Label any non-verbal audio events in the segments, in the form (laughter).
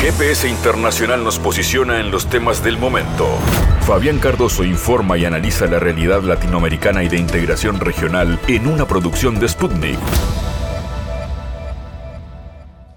GPS Internacional nos posiciona en los temas del momento. Fabián Cardoso informa y analiza la realidad latinoamericana y de integración regional en una producción de Sputnik.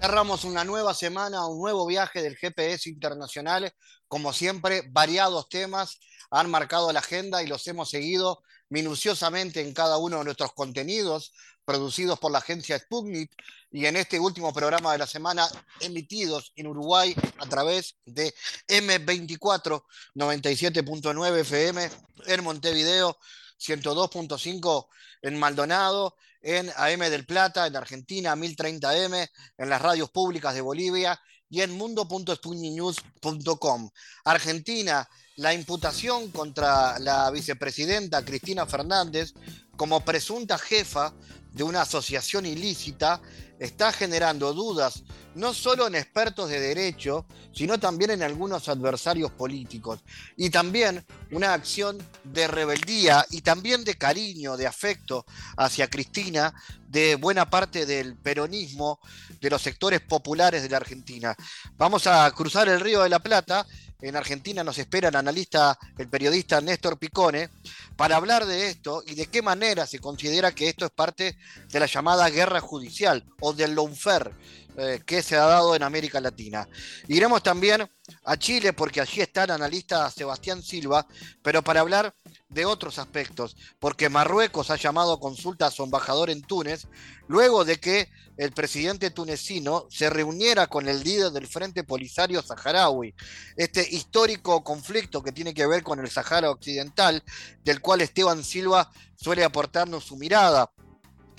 Cerramos una nueva semana, un nuevo viaje del GPS Internacional. Como siempre, variados temas han marcado la agenda y los hemos seguido minuciosamente en cada uno de nuestros contenidos producidos por la agencia Sputnik y en este último programa de la semana emitidos en Uruguay a través de M24 97.9 FM en Montevideo 102.5 en Maldonado, en AM del Plata, en Argentina 1030M, en las radios públicas de Bolivia y en mundo.sputniknews.com. Argentina, la imputación contra la vicepresidenta Cristina Fernández como presunta jefa de una asociación ilícita está generando dudas no solo en expertos de derecho, sino también en algunos adversarios políticos. Y también una acción de rebeldía y también de cariño, de afecto hacia Cristina de buena parte del peronismo de los sectores populares de la Argentina. Vamos a cruzar el río de la Plata en Argentina nos espera el analista, el periodista Néstor Picone, para hablar de esto y de qué manera se considera que esto es parte de la llamada guerra judicial o del lawfare eh, que se ha dado en América Latina. Iremos también a Chile porque allí está el analista Sebastián Silva, pero para hablar de otros aspectos, porque Marruecos ha llamado consulta a su embajador en Túnez luego de que el presidente tunecino se reuniera con el líder del Frente Polisario Saharaui, este histórico conflicto que tiene que ver con el Sahara Occidental, del cual Esteban Silva suele aportarnos su mirada.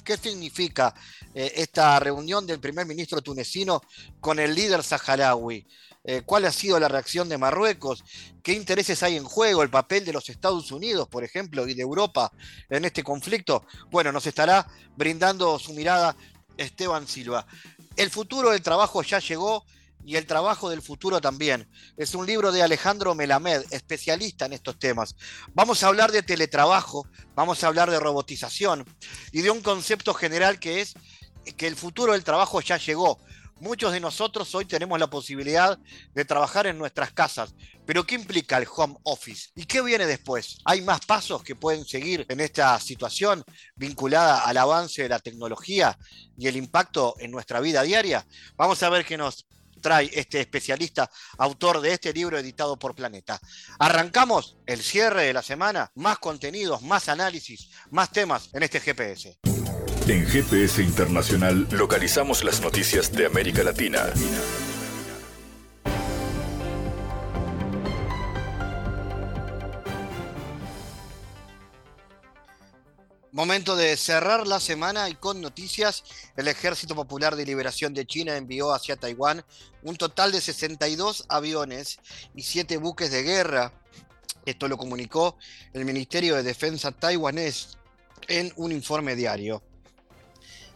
¿Qué significa eh, esta reunión del primer ministro tunecino con el líder saharaui? Eh, ¿Cuál ha sido la reacción de Marruecos? ¿Qué intereses hay en juego? ¿El papel de los Estados Unidos, por ejemplo, y de Europa en este conflicto? Bueno, nos estará brindando su mirada Esteban Silva. El futuro del trabajo ya llegó y el trabajo del futuro también. Es un libro de Alejandro Melamed, especialista en estos temas. Vamos a hablar de teletrabajo, vamos a hablar de robotización y de un concepto general que es que el futuro del trabajo ya llegó. Muchos de nosotros hoy tenemos la posibilidad de trabajar en nuestras casas, pero ¿qué implica el home office? ¿Y qué viene después? ¿Hay más pasos que pueden seguir en esta situación vinculada al avance de la tecnología y el impacto en nuestra vida diaria? Vamos a ver qué nos trae este especialista, autor de este libro editado por Planeta. Arrancamos el cierre de la semana, más contenidos, más análisis, más temas en este GPS. En GPS Internacional localizamos las noticias de América Latina. Momento de cerrar la semana y con noticias, el Ejército Popular de Liberación de China envió hacia Taiwán un total de 62 aviones y 7 buques de guerra. Esto lo comunicó el Ministerio de Defensa taiwanés en un informe diario.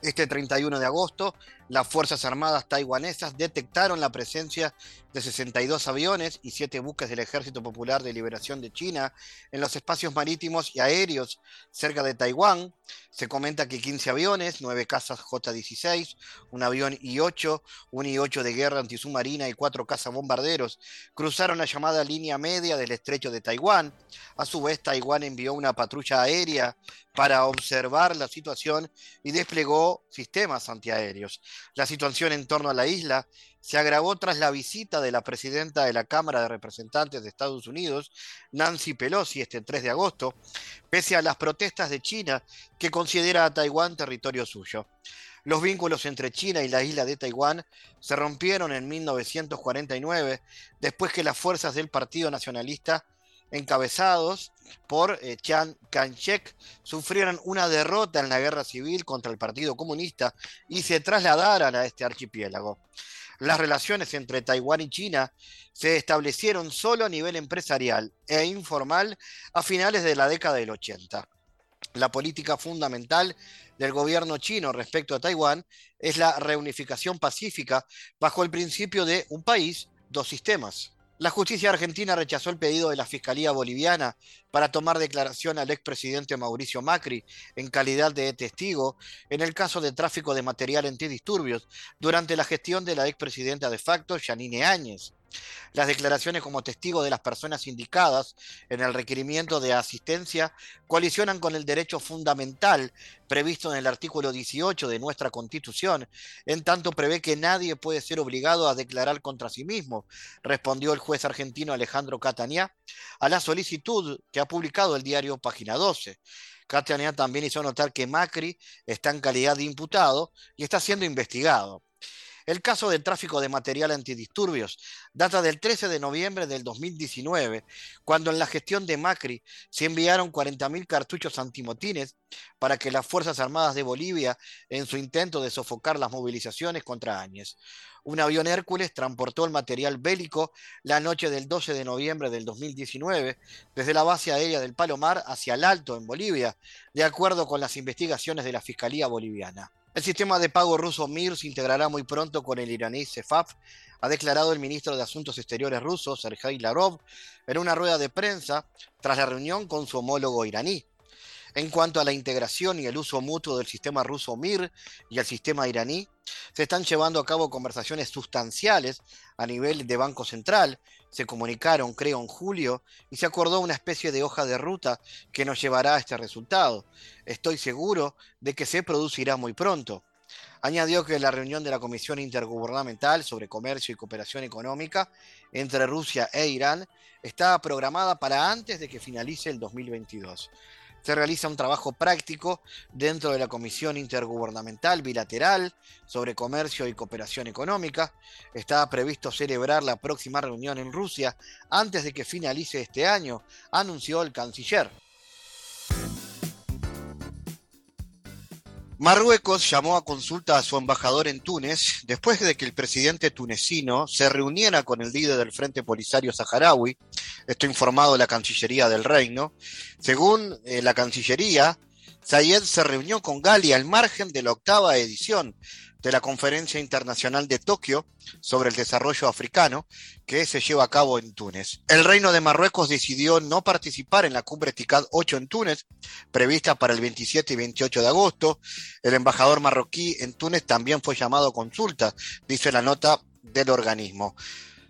Este 31 de agosto, las Fuerzas Armadas taiwanesas detectaron la presencia de 62 aviones y 7 buques del Ejército Popular de Liberación de China en los espacios marítimos y aéreos cerca de Taiwán. Se comenta que 15 aviones, 9 cazas J-16, un avión I-8, un I-8 de guerra antisubmarina y 4 cazas bombarderos cruzaron la llamada línea media del estrecho de Taiwán. A su vez, Taiwán envió una patrulla aérea para observar la situación y desplegó sistemas antiaéreos. La situación en torno a la isla se agravó tras la visita de la presidenta de la Cámara de Representantes de Estados Unidos, Nancy Pelosi, este 3 de agosto, pese a las protestas de China que considera a Taiwán territorio suyo. Los vínculos entre China y la isla de Taiwán se rompieron en 1949, después que las fuerzas del Partido Nacionalista encabezados por eh, Chiang Kai-shek, sufrieron una derrota en la guerra civil contra el Partido Comunista y se trasladaron a este archipiélago. Las relaciones entre Taiwán y China se establecieron solo a nivel empresarial e informal a finales de la década del 80. La política fundamental del gobierno chino respecto a Taiwán es la reunificación pacífica bajo el principio de un país, dos sistemas. La justicia argentina rechazó el pedido de la Fiscalía Boliviana para tomar declaración al expresidente Mauricio Macri en calidad de testigo en el caso de tráfico de material antidisturbios durante la gestión de la expresidenta de facto, Yanine Áñez. Las declaraciones como testigo de las personas indicadas en el requerimiento de asistencia colisionan con el derecho fundamental previsto en el artículo 18 de nuestra Constitución, en tanto prevé que nadie puede ser obligado a declarar contra sí mismo, respondió el juez argentino Alejandro Catania a la solicitud que ha publicado el diario Página 12. Catania también hizo notar que Macri está en calidad de imputado y está siendo investigado. El caso del tráfico de material antidisturbios data del 13 de noviembre del 2019, cuando en la gestión de Macri se enviaron 40.000 cartuchos antimotines para que las Fuerzas Armadas de Bolivia, en su intento de sofocar las movilizaciones contra Áñez. Un avión Hércules transportó el material bélico la noche del 12 de noviembre del 2019 desde la base aérea del Palomar hacia el Alto, en Bolivia, de acuerdo con las investigaciones de la Fiscalía Boliviana. El sistema de pago ruso MIR se integrará muy pronto con el iraní CEFAF, ha declarado el ministro de Asuntos Exteriores ruso, Sergei Larov, en una rueda de prensa tras la reunión con su homólogo iraní. En cuanto a la integración y el uso mutuo del sistema ruso MIR y el sistema iraní, se están llevando a cabo conversaciones sustanciales a nivel de Banco Central. Se comunicaron, creo, en julio y se acordó una especie de hoja de ruta que nos llevará a este resultado. Estoy seguro de que se producirá muy pronto. Añadió que la reunión de la Comisión Intergubernamental sobre Comercio y Cooperación Económica entre Rusia e Irán está programada para antes de que finalice el 2022 se realiza un trabajo práctico dentro de la Comisión Intergubernamental Bilateral sobre Comercio y Cooperación Económica. Está previsto celebrar la próxima reunión en Rusia antes de que finalice este año, anunció el canciller. Marruecos llamó a consulta a su embajador en Túnez después de que el presidente tunecino se reuniera con el líder del Frente Polisario Saharaui, esto informado la Cancillería del Reino. Según eh, la Cancillería, Zayed se reunió con Gali al margen de la octava edición de la Conferencia Internacional de Tokio sobre el Desarrollo Africano, que se lleva a cabo en Túnez. El Reino de Marruecos decidió no participar en la cumbre TICAD 8 en Túnez, prevista para el 27 y 28 de agosto. El embajador marroquí en Túnez también fue llamado a consulta, dice la nota del organismo.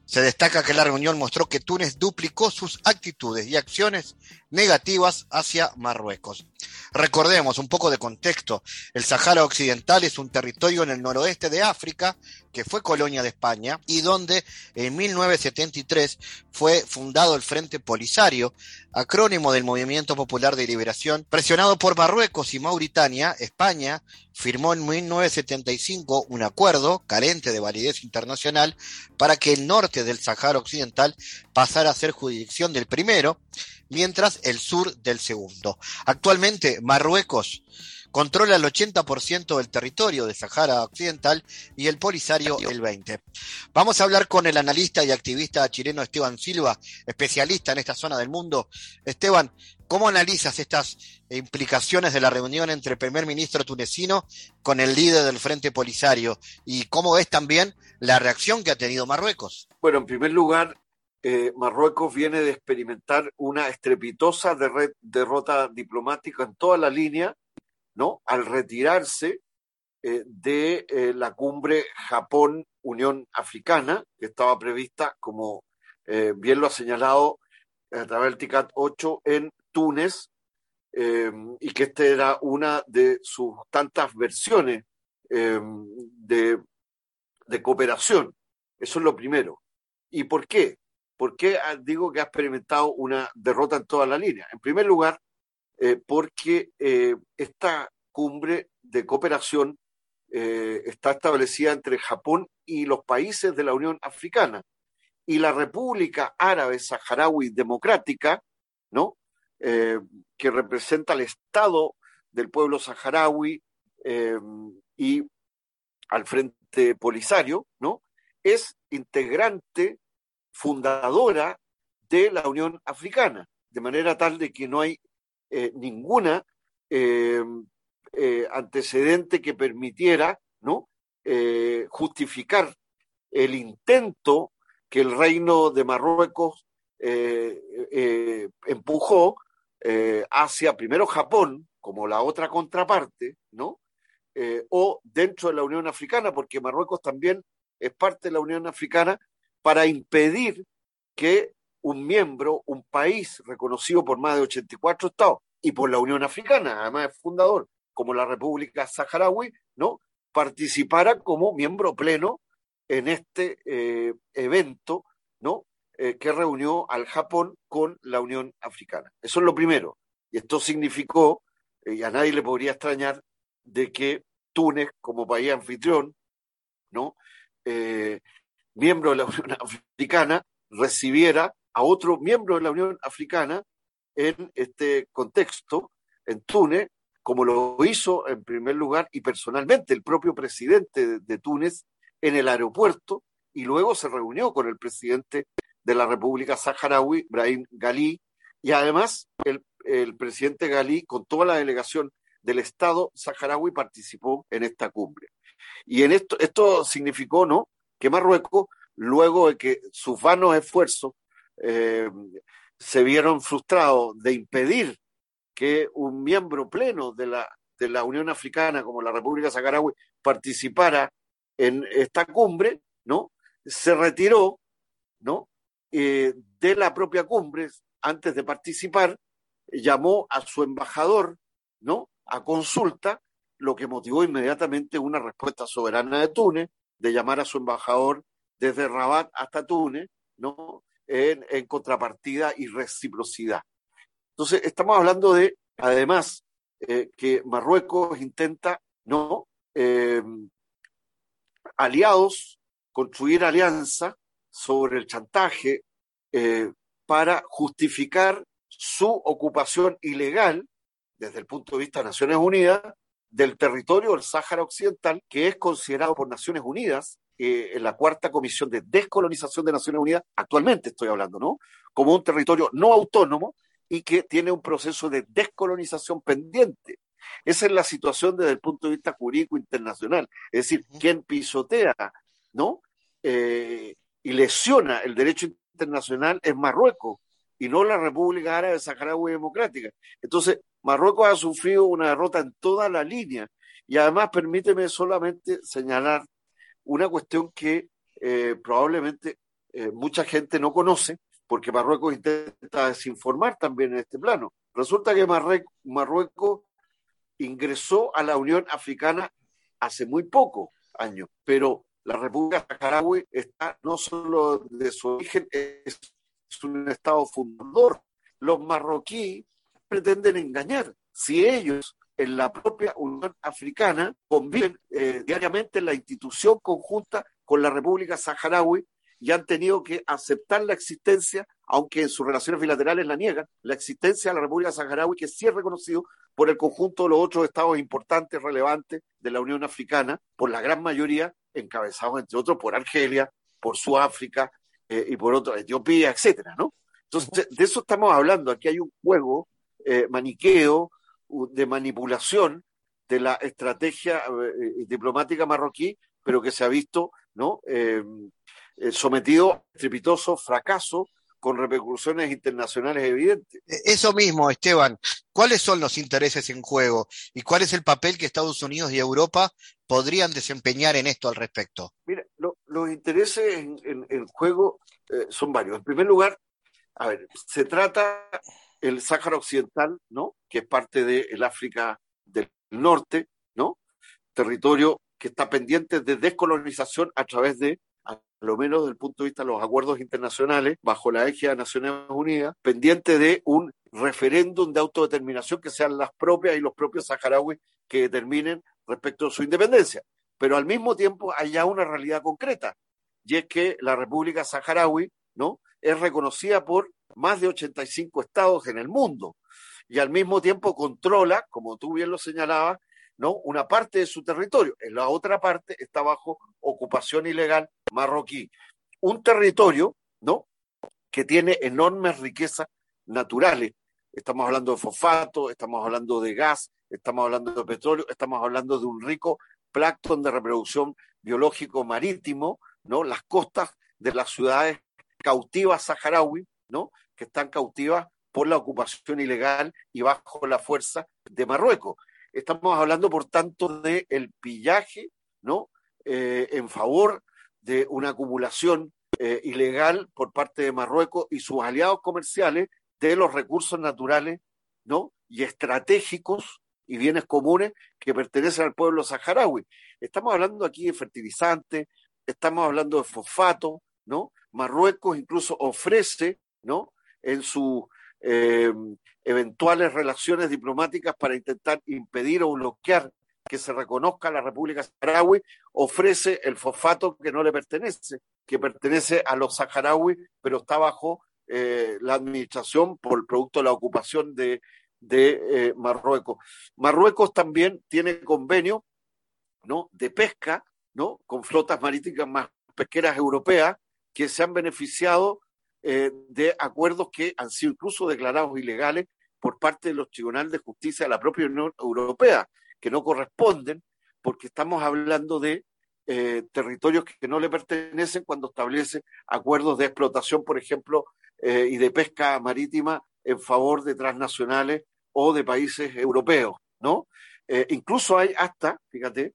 Se destaca que la reunión mostró que Túnez duplicó sus actitudes y acciones negativas hacia Marruecos. Recordemos un poco de contexto. El Sahara Occidental es un territorio en el noroeste de África que fue colonia de España y donde en 1973 fue fundado el Frente Polisario, acrónimo del Movimiento Popular de Liberación. Presionado por Marruecos y Mauritania, España firmó en 1975 un acuerdo carente de validez internacional para que el norte del Sahara Occidental pasara a ser jurisdicción del primero mientras el sur del segundo. Actualmente, Marruecos controla el 80% del territorio de Sahara Occidental y el Polisario el 20%. Vamos a hablar con el analista y activista chileno Esteban Silva, especialista en esta zona del mundo. Esteban, ¿cómo analizas estas implicaciones de la reunión entre el primer ministro tunecino con el líder del Frente Polisario? ¿Y cómo es también la reacción que ha tenido Marruecos? Bueno, en primer lugar, eh, Marruecos viene de experimentar una estrepitosa derrota diplomática en toda la línea, ¿no? Al retirarse eh, de eh, la cumbre Japón-Unión Africana, que estaba prevista, como bien lo ha señalado a través del TICAT 8 en Túnez, y que esta era una de sus tantas versiones de, de cooperación. Eso es lo primero. ¿Y por qué? ¿Por qué ah, digo que ha experimentado una derrota en toda la línea? En primer lugar, eh, porque eh, esta cumbre de cooperación eh, está establecida entre Japón y los países de la Unión Africana. Y la República Árabe Saharaui Democrática, ¿no? que representa el Estado del pueblo saharaui y al Frente Polisario, ¿no? es integrante fundadora de la Unión Africana, de manera tal de que no hay eh, ninguna eh, eh, antecedente que permitiera ¿no? justificar el intento que el reino de Marruecos empujó hacia primero Japón como la otra contraparte, ¿no? o dentro de la Unión Africana, porque Marruecos también es parte de la Unión Africana, para impedir que un miembro, un país reconocido por más de 84 estados y por la Unión Africana, además es fundador, como la República Saharaui, ¿no? participara como miembro pleno en este evento, ¿no? Eh, que reunió al Japón con la Unión Africana. Eso es lo primero. Y esto significó, eh, y a nadie le podría extrañar, de que Túnez, como país anfitrión, ¿no? Eh, miembro de la Unión Africana, recibiera a otro miembro de la Unión Africana en este contexto, en Túnez, como lo hizo en primer lugar y personalmente el propio presidente de, Túnez en el aeropuerto y luego se reunió con el presidente de la República Saharaui, Brahim Gali, y además el, presidente Gali, con toda la delegación del Estado saharaui, participó en esta cumbre. Y en esto, esto significó, ¿no?, que Marruecos, luego de que sus vanos esfuerzos eh, se vieron frustrados de impedir que un miembro pleno de la, de la Unión Africana, como la República Saharaui, participara en esta cumbre, ¿no? Se retiró, ¿no? Eh, de la propia cumbre, antes de participar, llamó a su embajador, ¿no? A consulta, lo que motivó inmediatamente una respuesta soberana de Túnez, de llamar a su embajador desde Rabat hasta Túnez, ¿no? En, contrapartida y reciprocidad. Entonces, estamos hablando de, además, eh, que Marruecos intenta, ¿no? Eh, aliados, construir alianza sobre el chantaje eh, para justificar su ocupación ilegal, desde el punto de vista de Naciones Unidas, del territorio del Sáhara Occidental, que es considerado por Naciones Unidas, eh, en la cuarta comisión de descolonización de Naciones Unidas, actualmente estoy hablando, ¿no? Como un territorio no autónomo y que tiene un proceso de descolonización pendiente. Esa es la situación desde el punto de vista jurídico internacional. Es decir, quien pisotea, ¿no? Eh, y lesiona el derecho internacional es Marruecos y no la República Árabe Saharaui Democrática. Entonces, Marruecos ha sufrido una derrota en toda la línea y además permíteme solamente señalar una cuestión que eh, probablemente eh, mucha gente no conoce, porque Marruecos intenta desinformar también en este plano. Resulta que Marruecos ingresó a la Unión Africana hace muy poco años, pero la República Saharaui está no solo de su origen, es un Estado fundador. Los marroquíes pretenden engañar. Si ellos en la propia Unión Africana conviven eh, diariamente en la institución conjunta con la República Saharaui y han tenido que aceptar la existencia, aunque en sus relaciones bilaterales la niegan, la existencia de la República Saharaui, que sí es reconocido por el conjunto de los otros estados importantes, relevantes de la Unión Africana, por la gran mayoría encabezados, entre otros, por Argelia, por Sudáfrica eh, y por otros, Etiopía, etcétera, ¿no? Entonces, de eso estamos hablando. Aquí hay un juego eh, maniqueo de manipulación de la estrategia eh, diplomática marroquí, pero que se ha visto, ¿no? sometido a estrepitoso fracaso con repercusiones internacionales evidentes. E, eso mismo, Esteban. ¿Cuáles son los intereses en juego y cuál es el papel que Estados Unidos y Europa podrían desempeñar en esto al respecto? Mira, los intereses en, en, juego eh, son varios. En primer lugar, a ver, se trata el Sáhara Occidental, ¿no? Que es parte del África del Norte, ¿no? Territorio que está pendiente de descolonización a través de lo menos desde el punto de vista de los acuerdos internacionales, bajo la égida de Naciones Unidas, pendiente de un referéndum de autodeterminación que sean las propias y los propios saharauis que determinen respecto a su independencia. Pero al mismo tiempo hay ya una realidad concreta, y es que la República Saharaui ¿no? es reconocida por más de 85 estados en el mundo y al mismo tiempo controla, como tú bien lo señalabas, ¿no? Una parte de su territorio. En la otra parte está bajo ocupación ilegal marroquí. Un territorio, ¿no? Que tiene enormes riquezas naturales. Estamos hablando de fosfato, estamos hablando de gas, estamos hablando de petróleo, estamos hablando de un rico plancton de reproducción biológico marítimo, ¿no? Las costas de las ciudades cautivas saharaui, ¿no? Que están cautivas por la ocupación ilegal y bajo la fuerza de Marruecos. Estamos hablando, por tanto, de el pillaje, ¿no? Eh, en favor de una acumulación eh, ilegal por parte de Marruecos y sus aliados comerciales de los recursos naturales, ¿no? Y estratégicos y bienes comunes que pertenecen al pueblo saharaui. Estamos hablando aquí de fertilizantes, estamos hablando de fosfato, ¿no? Marruecos incluso ofrece, ¿no? En sus eh, eventuales relaciones diplomáticas para intentar impedir o bloquear que se reconozca la República Saharaui, ofrece el fosfato que no le pertenece, que pertenece a los saharauis, pero está bajo eh, la administración por el producto de la ocupación de, eh, Marruecos. Marruecos también tiene convenio ¿no? de pesca ¿no? con flotas marítimas más pesqueras europeas que se han beneficiado eh, de acuerdos que han sido incluso declarados ilegales por parte de los tribunales de justicia de la propia Unión Europea, que no corresponden porque estamos hablando de eh, territorios que no le pertenecen cuando establece acuerdos de explotación, por ejemplo, eh, y de pesca marítima en favor de transnacionales o de países europeos, ¿no? incluso hay hasta, fíjate,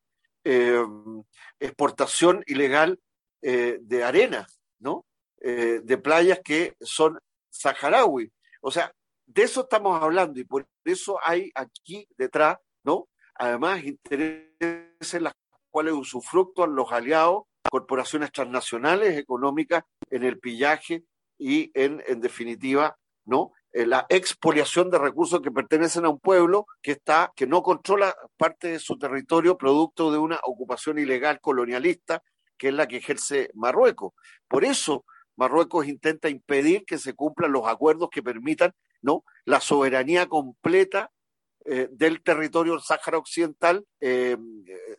exportación ilegal de arena, ¿no? Eh, de playas que son saharaui. O sea, de eso estamos hablando y por eso hay aquí detrás, ¿no? Además, intereses en las cuales usufructúan los aliados, corporaciones transnacionales económicas en el pillaje y en, en definitiva, ¿no? la expoliación de recursos que pertenecen a un pueblo que está, que no controla parte de su territorio producto de una ocupación ilegal colonialista, que es la que ejerce Marruecos. Por eso Marruecos intenta impedir que se cumplan los acuerdos que permitan ¿no? la soberanía completa eh, del territorio del Sáhara Occidental eh,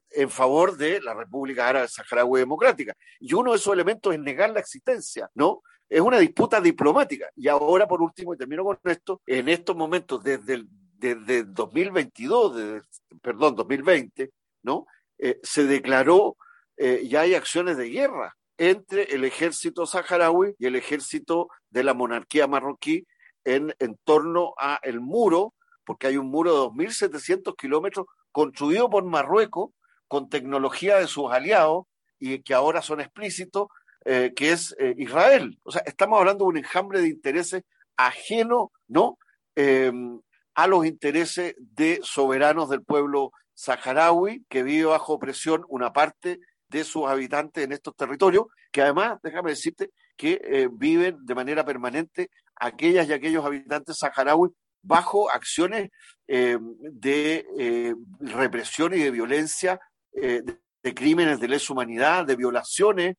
en favor de la República Árabe Saharaui Democrática. Y uno de esos elementos es negar la existencia, ¿no? Es una disputa diplomática. Y ahora, por último, y termino con esto, en estos momentos, desde el desde 2022, perdón, 2020, ¿no? Eh, se declaró, ya hay acciones de guerra entre el ejército saharaui y el ejército de la monarquía marroquí en, torno a el muro, porque hay un muro de 2.700 kilómetros construido por Marruecos con tecnología de sus aliados y que ahora son explícitos, eh, que es eh, Israel. O sea, estamos hablando de un enjambre de intereses ajeno, ¿no? Em, a los intereses de soberanos del pueblo saharaui que vive bajo presión una parte de sus habitantes en estos territorios, que además, déjame decirte, que eh, viven de manera permanente aquellas y aquellos habitantes saharauis bajo acciones eh, de eh, represión y de violencia, de, de, crímenes de lesa humanidad, de violaciones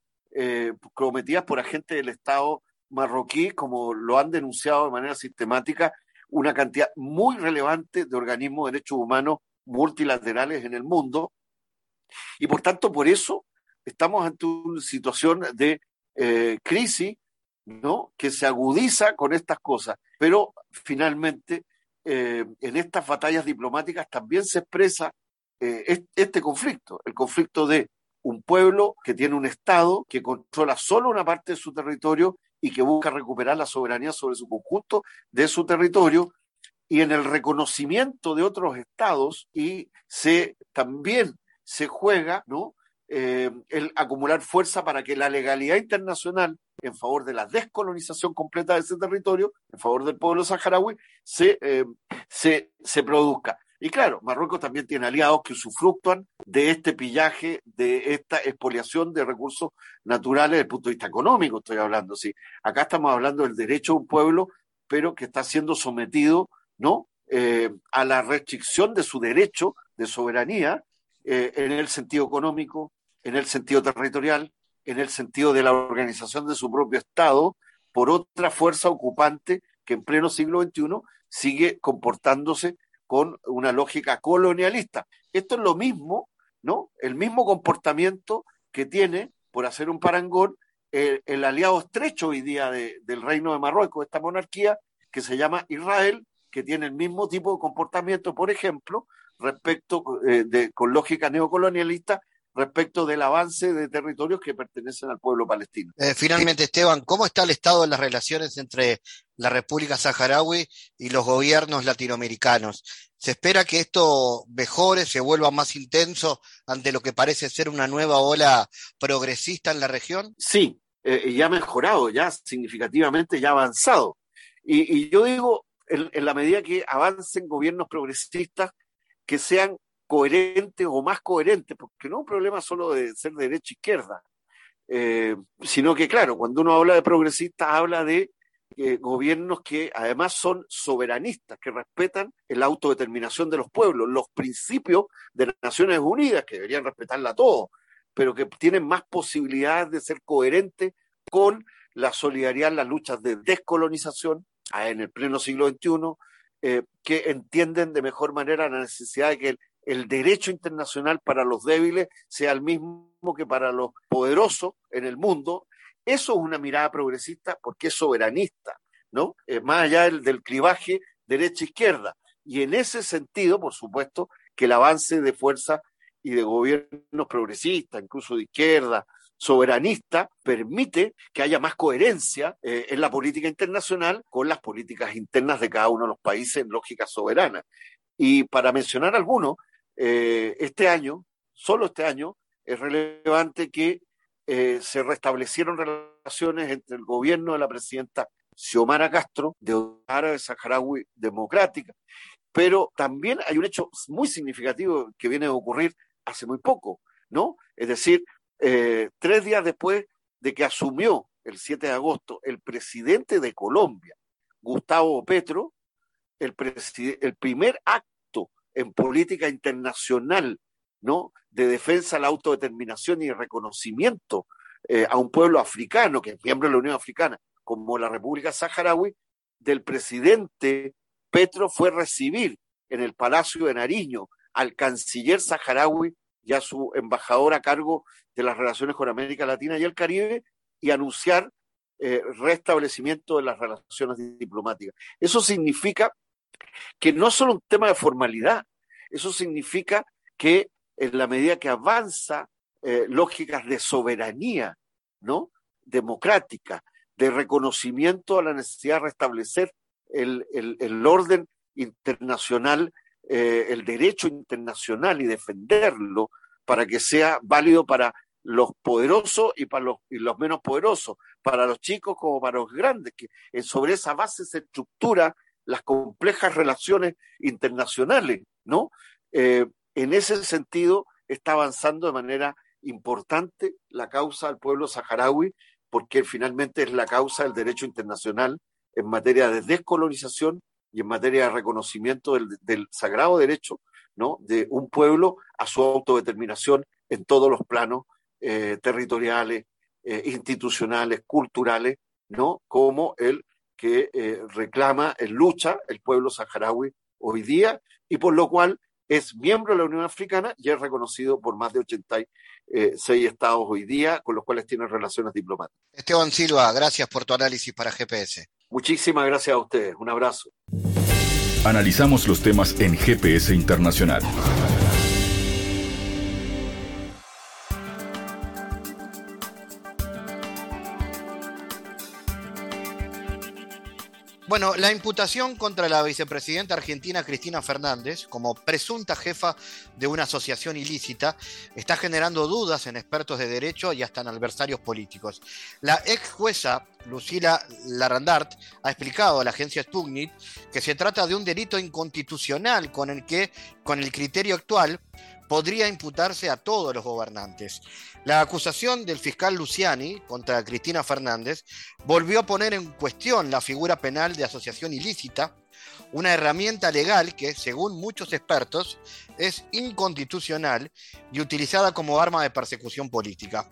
cometidas por agentes del Estado marroquí, como lo han denunciado de manera sistemática una cantidad muy relevante de organismos de derechos humanos multilaterales en el mundo, y por tanto, por eso estamos ante una situación de eh, crisis, ¿no? Que se agudiza con estas cosas. Pero finalmente, eh, en estas batallas diplomáticas también se expresa eh, este conflicto, el conflicto de un pueblo que tiene un Estado que controla solo una parte de su territorio y que busca recuperar la soberanía sobre su conjunto de su territorio y en el reconocimiento de otros estados y se también se juega ¿no? Eh, el acumular fuerza para que la legalidad internacional en favor de la descolonización completa de ese territorio, en favor del pueblo saharaui, se, eh, se, produzca. Y claro, Marruecos también tiene aliados que usufructúan de este pillaje, de esta expoliación de recursos naturales desde el punto de vista económico, estoy hablando. Sí. Acá estamos hablando del derecho de un pueblo, pero que está siendo sometido ¿no? Eh, a la restricción de su derecho de soberanía eh, en el sentido económico, en el sentido territorial, en el sentido de la organización de su propio Estado, por otra fuerza ocupante que en pleno siglo XXI sigue comportándose con una lógica colonialista. Esto es lo mismo, ¿no? El mismo comportamiento que tiene, por hacer un parangón, el, aliado estrecho hoy día del reino de Marruecos, esta monarquía que se llama Israel, que tiene el mismo tipo de comportamiento, por ejemplo, respecto eh, de, con lógica neocolonialista respecto del avance de territorios que pertenecen al pueblo palestino. Eh, finalmente, Esteban, ¿cómo está el estado de las relaciones entre la República Saharaui y los gobiernos latinoamericanos? ¿Se espera que esto mejore, se vuelva más intenso ante lo que parece ser una nueva ola progresista en la región? Sí, eh, ya ha mejorado, ya significativamente, ya ha avanzado. Y, yo digo, en la medida que avancen gobiernos progresistas que sean coherentes o más coherentes, porque no es un problema solo de ser derecha-izquierda, eh, sino que, claro, cuando uno habla de progresistas, habla de eh, gobiernos que además son soberanistas, que respetan la autodeterminación de los pueblos, los principios de las Naciones Unidas, que deberían respetarla todo, pero que tienen más posibilidades de ser coherentes con la solidaridad en las luchas de descolonización ah, en el pleno siglo XXI, eh, que entienden de mejor manera la necesidad de que el, derecho internacional para los débiles sea el mismo que para los poderosos en el mundo. Eso es una mirada progresista porque es soberanista, ¿no? Eh, más allá del, del clivaje derecha-izquierda. Y en ese sentido, por supuesto, que el avance de fuerza y de gobiernos progresistas, incluso de izquierda, soberanista, permite que haya más coherencia eh, en la política internacional con las políticas internas de cada uno de los países en lógica soberana. Y para mencionar algunos, eh, este año, solo este año, es relevante que eh, se restablecieron relaciones entre el gobierno de la presidenta Xiomara Castro, de Árabe Saharaui Democrática, pero también hay un hecho muy significativo que viene a ocurrir hace muy poco, ¿no? Es decir, eh, tres días después de que asumió el 7 de agosto el presidente de Colombia, Gustavo Petro, el, primer acto en política internacional, ¿no? De defensa de la autodeterminación y reconocimiento eh, a un pueblo africano, que es miembro de la Unión Africana, como la República Saharaui, del presidente Petro fue recibir en el Palacio de Nariño al canciller saharaui y a su embajador a cargo de las relaciones con América Latina y el Caribe y anunciar eh, restablecimiento de las relaciones diplomáticas. Eso significa que no es solo un tema de formalidad, eso significa que en la medida que avanza eh, lógicas de soberanía, ¿no? Democrática, de reconocimiento a la necesidad de restablecer el, orden internacional, eh, el derecho internacional y defenderlo para que sea válido para los poderosos y para los, menos poderosos, para los chicos como para los grandes, que sobre esa base se estructura las complejas relaciones internacionales, ¿no? Eh, en ese sentido, está avanzando de manera importante la causa del pueblo saharaui, porque finalmente es la causa del derecho internacional en materia de descolonización y en materia de reconocimiento del, sagrado derecho ¿no? de un pueblo a su autodeterminación en todos los planos eh, territoriales, eh, institucionales, culturales, ¿no? como el que eh, reclama en lucha el pueblo saharaui hoy día y por lo cual es miembro de la Unión Africana y es reconocido por más de 86 estados hoy día con los cuales tiene relaciones diplomáticas. Esteban Silva, gracias por tu análisis para GPS. Muchísimas gracias a ustedes. Un abrazo. Analizamos los temas en GPS Internacional. Bueno, la imputación contra la vicepresidenta argentina Cristina Fernández como presunta jefa de una asociación ilícita está generando dudas en expertos de derecho y hasta en adversarios políticos. La ex jueza Lucila Larandart ha explicado a la agencia Sputnik que se trata de un delito inconstitucional con el que, con el criterio actual, podría imputarse a todos los gobernantes. La acusación del fiscal Luciani contra Cristina Fernández volvió a poner en cuestión la figura penal de asociación ilícita, una herramienta legal que, según muchos expertos, es inconstitucional y utilizada como arma de persecución política.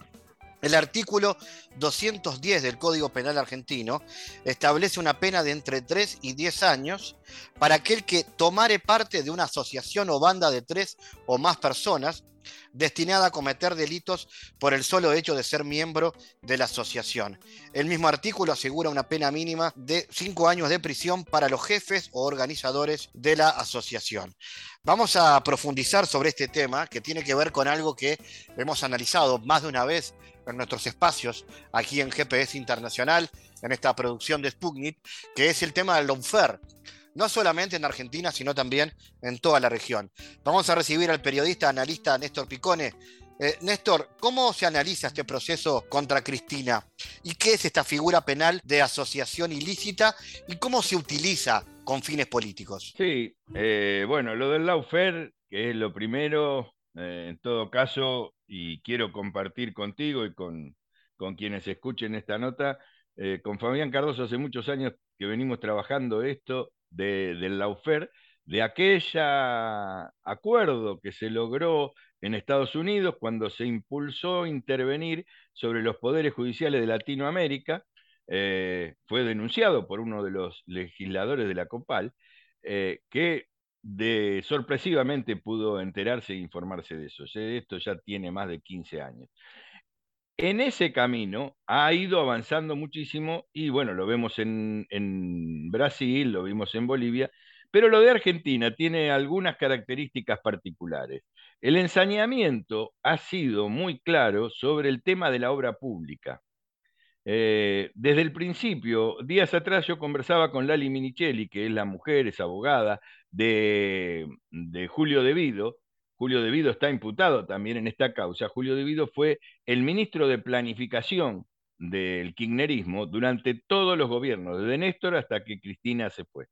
El artículo 210 del Código Penal argentino establece una pena de entre 3 y 10 años para aquel que tomare parte de una asociación o banda de tres o más personas destinada a cometer delitos por el solo hecho de ser miembro de la asociación. El mismo artículo asegura una pena mínima de 5 años de prisión para los jefes o organizadores de la asociación. Vamos a profundizar sobre este tema que tiene que ver con algo que hemos analizado más de una vez en nuestros espacios aquí en GPS Internacional, en esta producción de Sputnik, que es el tema del lawfare no solamente en Argentina, sino también en toda la región. Vamos a recibir al periodista analista Néstor Picone. Eh, Néstor, ¿cómo se analiza este proceso contra Cristina? ¿Y qué es esta figura penal de asociación ilícita? ¿Y cómo se utiliza con fines políticos? Sí, eh, bueno, lo del lawfare, que es lo primero, eh, en todo caso, y quiero compartir contigo y con, con quienes escuchen esta nota, con Fabián Cardoso hace muchos años que venimos trabajando esto del Laufer, de aquella acuerdo que se logró en Estados Unidos cuando se impulsó intervenir sobre los poderes judiciales de Latinoamérica, eh, fue denunciado por uno de los legisladores de la COPAL, eh, que de, sorpresivamente pudo enterarse e informarse de eso. Esto ya tiene más de 15 años. En ese camino ha ido avanzando muchísimo y bueno, lo vemos en, Brasil, lo vimos en Bolivia, pero lo de Argentina tiene algunas características particulares. El ensañamiento ha sido muy claro sobre el tema de la obra pública. Eh, desde el principio, días atrás yo conversaba con Lali Minichelli, que es la mujer, es abogada de, de Julio Devido, Julio Devido está imputado también en esta causa. Julio Devido fue el ministro de Planificación del kirchnerismo durante todos los gobiernos, desde Néstor hasta que Cristina se fue.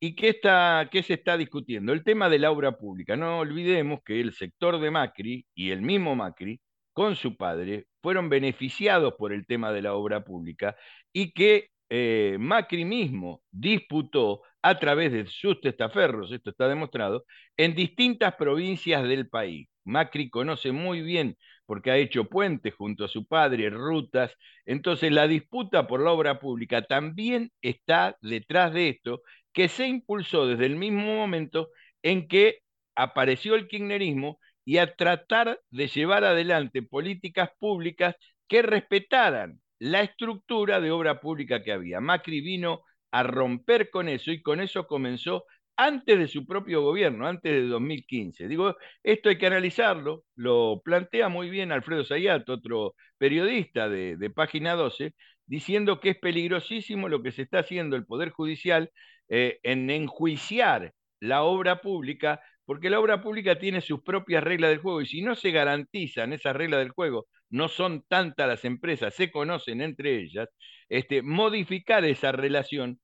¿Y qué, está, qué se está discutiendo? El tema de la obra pública. No olvidemos que el sector de Macri y el mismo Macri, con su padre, fueron beneficiados por el tema de la obra pública y que eh, Macri mismo disputó a través de sus testaferros, esto está demostrado, en distintas provincias del país. Macri conoce muy bien, porque ha hecho puentes junto a su padre, rutas, entonces la disputa por la obra pública también está detrás de esto, que se impulsó desde el mismo momento en que apareció el kirchnerismo y a tratar de llevar adelante políticas públicas que respetaran la estructura de obra pública que había. Macri vino a romper con eso y con eso comenzó antes de su propio gobierno, antes de 2015. Digo, esto hay que analizarlo, lo plantea muy bien Alfredo Sayat, otro periodista de, Página 12, diciendo que es peligrosísimo lo que se está haciendo el Poder Judicial eh, en enjuiciar la obra pública, porque la obra pública tiene sus propias reglas del juego y si no se garantizan esas reglas del juego, no son tantas las empresas, se conocen entre ellas, este, modificar esa relación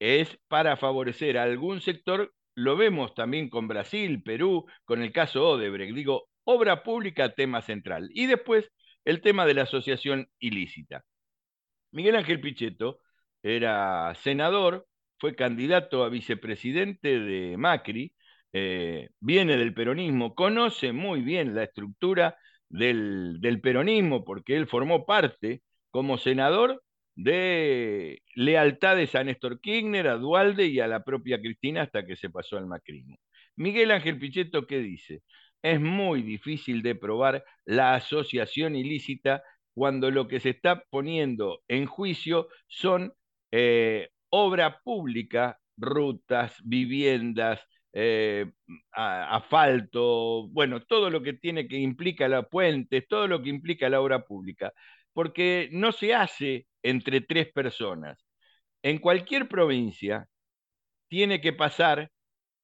es para favorecer a algún sector, lo vemos también con Brasil, Perú, con el caso Odebrecht, digo, obra pública, tema central. Y después el tema de la asociación ilícita. Miguel Ángel Pichetto era senador, fue candidato a vicepresidente de Macri, eh, viene del peronismo, conoce muy bien la estructura del, del peronismo porque él formó parte como senador de lealtades a Néstor Kirchner, a Dualde y a la propia Cristina hasta que se pasó al macrismo. Miguel Ángel Pichetto, ¿qué dice? Es muy difícil de probar la asociación ilícita cuando lo que se está poniendo en juicio son eh, obra pública, rutas, viviendas, eh, asfalto, bueno, todo lo que tiene que implica la puentes, todo lo que implica la obra pública, porque no se hace entre tres personas. En cualquier provincia tiene que pasar,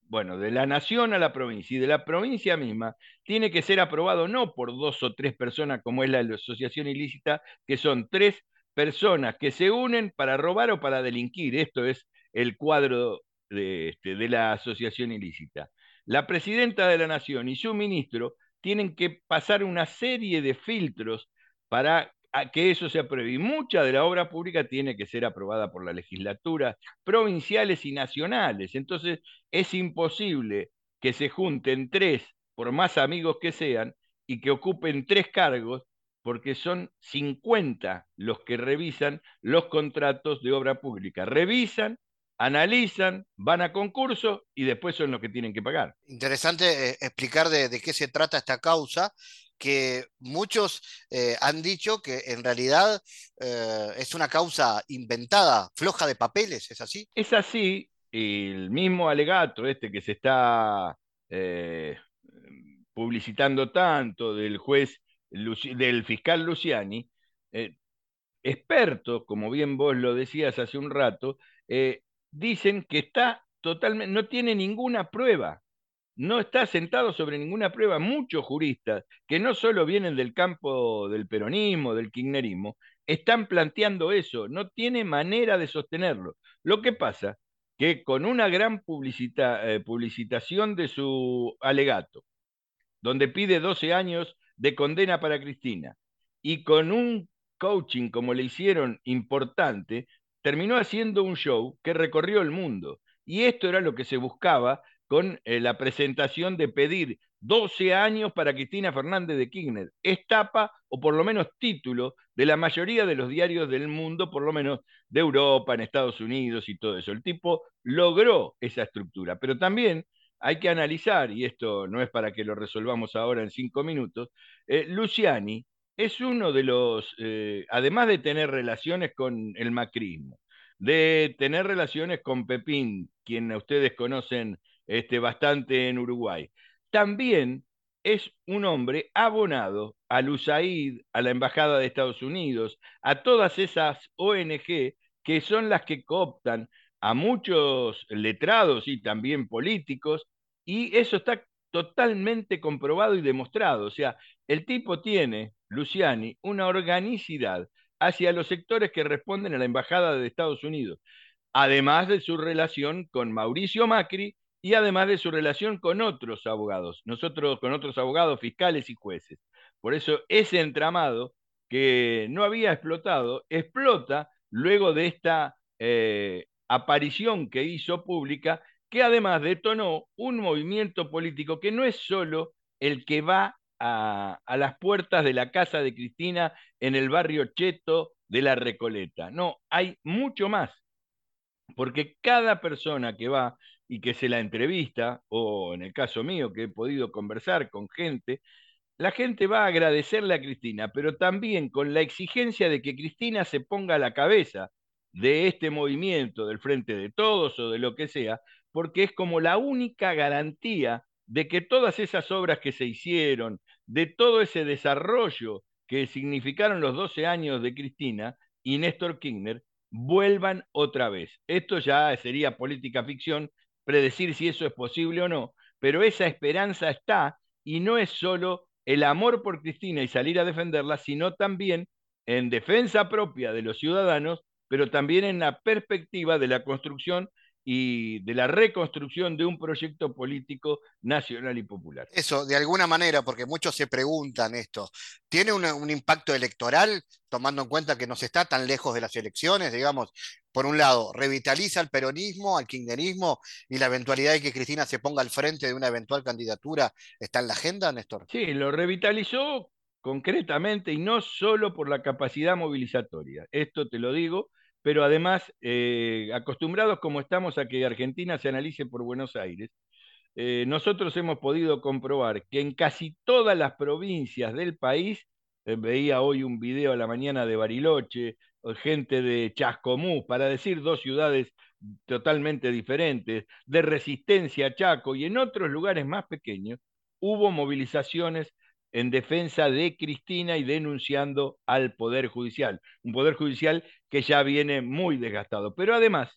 bueno, de la nación a la provincia y de la provincia misma, tiene que ser aprobado no por dos o tres personas como es la asociación ilícita, que son tres personas que se unen para robar o para delinquir. Esto es el cuadro de, este, de la asociación ilícita. La presidenta de la nación y su ministro tienen que pasar una serie de filtros para que eso se apruebe. Y mucha de la obra pública tiene que ser aprobada por la legislatura provinciales y nacionales. Entonces, es imposible que se junten tres, por más amigos que sean, y que ocupen tres cargos porque son 50 los que revisan los contratos de obra pública. Revisan, analizan, van a concurso y después son los que tienen que pagar. Interesante eh, explicar de, qué se trata esta causa, que muchos eh, han dicho que en realidad eh, es una causa inventada, floja de papeles, ¿es así? Es así, el mismo alegato este que se está publicitando tanto del juez, del fiscal Luciani, expertos, como bien vos lo decías hace un rato, dicen que está totalmente, no tiene ninguna prueba, no está sentado sobre ninguna prueba. Muchos juristas, que no solo vienen del campo del peronismo, del kirchnerismo, están planteando eso, no tiene manera de sostenerlo. Lo que pasa que con una gran eh, publicitación de su alegato, donde pide 12 años de condena para Cristina, y con un coaching como le hicieron importante, terminó haciendo un show que recorrió el mundo. Y esto era lo que se buscaba con eh, la presentación de pedir 12 años para Cristina Fernández de Kirchner. Es tapa, o por lo menos título, de la mayoría de los diarios del mundo, por lo menos de Europa, en Estados Unidos y todo eso. El tipo logró esa estructura, pero también hay que analizar, y esto no es para que lo resolvamos ahora en cinco minutos, eh, Luciani es uno de los, eh, además de tener relaciones con el macrismo, de tener relaciones con Pepín, quien ustedes conocen este, bastante en Uruguay, también es un hombre abonado al USAID, a la Embajada de Estados Unidos, a todas esas ONG que son las que cooptan a muchos letrados y también políticos, y eso está totalmente comprobado y demostrado. O sea, el tipo tiene, Luciani, una organicidad hacia los sectores que responden a la Embajada de Estados Unidos, además de su relación con Mauricio Macri y además de su relación con otros abogados, nosotros con otros abogados fiscales y jueces. Por eso ese entramado que no había explotado, explota luego de esta eh, aparición que hizo pública que además detonó un movimiento político que no es solo el que va a, las puertas de la casa de Cristina en el barrio Cheto de la Recoleta. No, hay mucho más, porque cada persona que va y que se la entrevista, o en el caso mío que he podido conversar con gente, la gente va a agradecerle a Cristina, pero también con la exigencia de que Cristina se ponga a la cabeza de este movimiento, del Frente de Todos o de lo que sea, porque es como la única garantía de que todas esas obras que se hicieron, de todo ese desarrollo que significaron los 12 años de Cristina y Néstor Kirchner, vuelvan otra vez. Esto ya sería política ficción, predecir si eso es posible o no, pero esa esperanza está y no es solo el amor por Cristina y salir a defenderla, sino también en defensa propia de los ciudadanos, pero también en la perspectiva de la construcción y de la reconstrucción de un proyecto político nacional y popular. Eso, de alguna manera, porque muchos se preguntan esto, ¿tiene un impacto electoral, tomando en cuenta que no se está tan lejos de las elecciones? Digamos, por un lado, revitaliza el peronismo, al kirchnerismo y la eventualidad de que Cristina se ponga al frente de una eventual candidatura está en la agenda, Néstor. Sí, lo revitalizó concretamente y no solo por la capacidad movilizatoria. Esto te lo digo pero además, eh, acostumbrados como estamos a que Argentina se analice por Buenos Aires, eh, nosotros hemos podido comprobar que en casi todas las provincias del país, eh, veía hoy un video a la mañana de Bariloche, gente de Chascomús, para decir dos ciudades totalmente diferentes, de Resistencia, Chaco y en otros lugares más pequeños, hubo movilizaciones en defensa de Cristina y denunciando al Poder Judicial. Un Poder Judicial que ya viene muy desgastado. Pero además,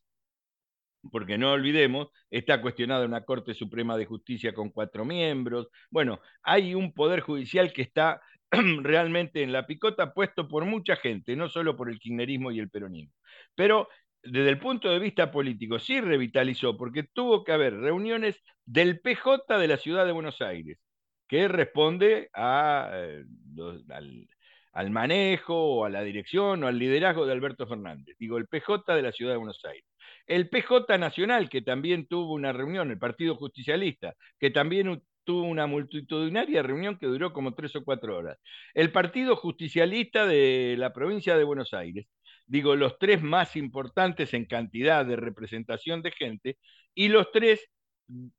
porque no olvidemos, está cuestionada una Corte Suprema de Justicia con cuatro miembros. Bueno, hay un Poder Judicial que está (clears throat) realmente en la picota puesto por mucha gente, no solo por el kirchnerismo y el peronismo. Pero desde el punto de vista político, sí revitalizó, porque tuvo que haber reuniones del PJ de la ciudad de Buenos Aires, que responde eh, al, manejo o a la dirección o al liderazgo de Alberto Fernández. Digo, el PJ de la Ciudad de Buenos Aires. El PJ Nacional, que también tuvo una reunión, el Partido Justicialista, que también tuvo una multitudinaria reunión que duró como tres o cuatro horas. El Partido Justicialista de la provincia de Buenos Aires, digo, los tres más importantes en cantidad de representación de gente, y los tres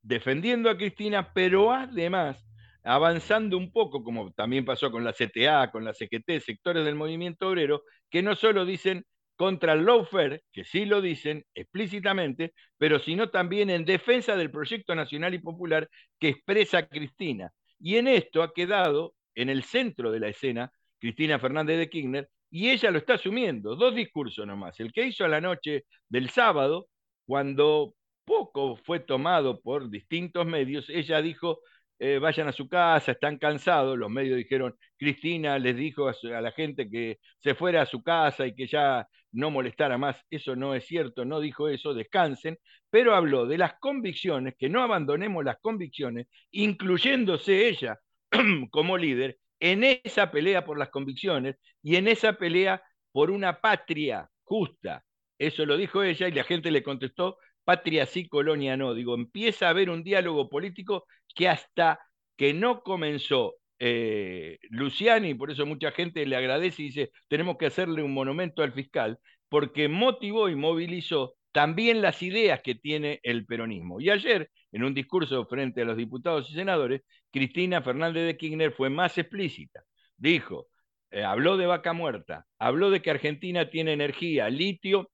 defendiendo a Cristina, pero además avanzando un poco, como también pasó con la CTA, con la CGT, sectores del movimiento obrero, que no solo dicen contra el lawfare, que sí lo dicen explícitamente, pero sino también en defensa del proyecto nacional y popular que expresa Cristina. Y en esto ha quedado en el centro de la escena Cristina Fernández de Kirchner, y ella lo está asumiendo. Dos discursos nomás. El que hizo a la noche del sábado, cuando poco fue tomado por distintos medios, ella dijo, eh, vayan a su casa, están cansados. Los medios dijeron, Cristina les dijo a, la gente que se fuera a su casa y que ya no molestara más. Eso no es cierto, no dijo eso, descansen, pero habló de las convicciones, que no abandonemos las convicciones, incluyéndose ella (clears throat) como líder en esa pelea por las convicciones y en esa pelea por una patria justa. Eso lo dijo ella y la gente le contestó, patria sí, colonia no. Digo, empieza a haber un diálogo político que hasta que no comenzó eh, Luciani, por eso mucha gente le agradece y dice, tenemos que hacerle un monumento al fiscal, porque motivó y movilizó también las ideas que tiene el peronismo. Y ayer, en un discurso frente a los diputados y senadores, Cristina Fernández de Kirchner fue más explícita. Dijo, eh, habló de vaca muerta, habló de que Argentina tiene energía, litio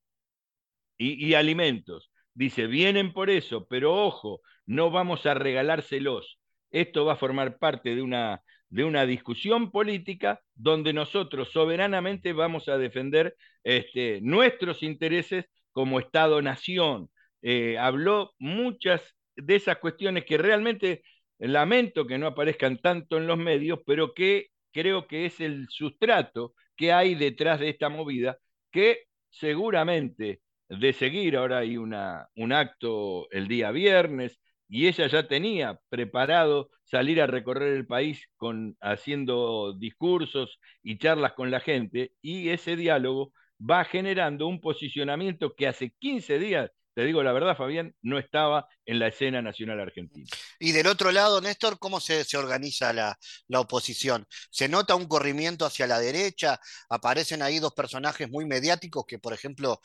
y alimentos. Dice, vienen por eso, pero ojo, no vamos a regalárselos. Esto va a formar parte de una, de una discusión política donde nosotros soberanamente vamos a defender este, nuestros intereses como Estado-nación. Eh, habló muchas de esas cuestiones que realmente lamento que no aparezcan tanto en los medios, pero que creo que es el sustrato que hay detrás de esta movida, que seguramente de seguir. Ahora hay una, un acto el día viernes y ella ya tenía preparado salir a recorrer el país con, haciendo discursos y charlas con la gente y ese diálogo va generando un posicionamiento que hace 15 días te digo la verdad, Fabián, no estaba en la escena nacional argentina. Y del otro lado, Néstor, ¿cómo se, organiza la, oposición? ¿Se nota un corrimiento hacia la derecha? ¿Aparecen ahí dos personajes muy mediáticos que, por ejemplo,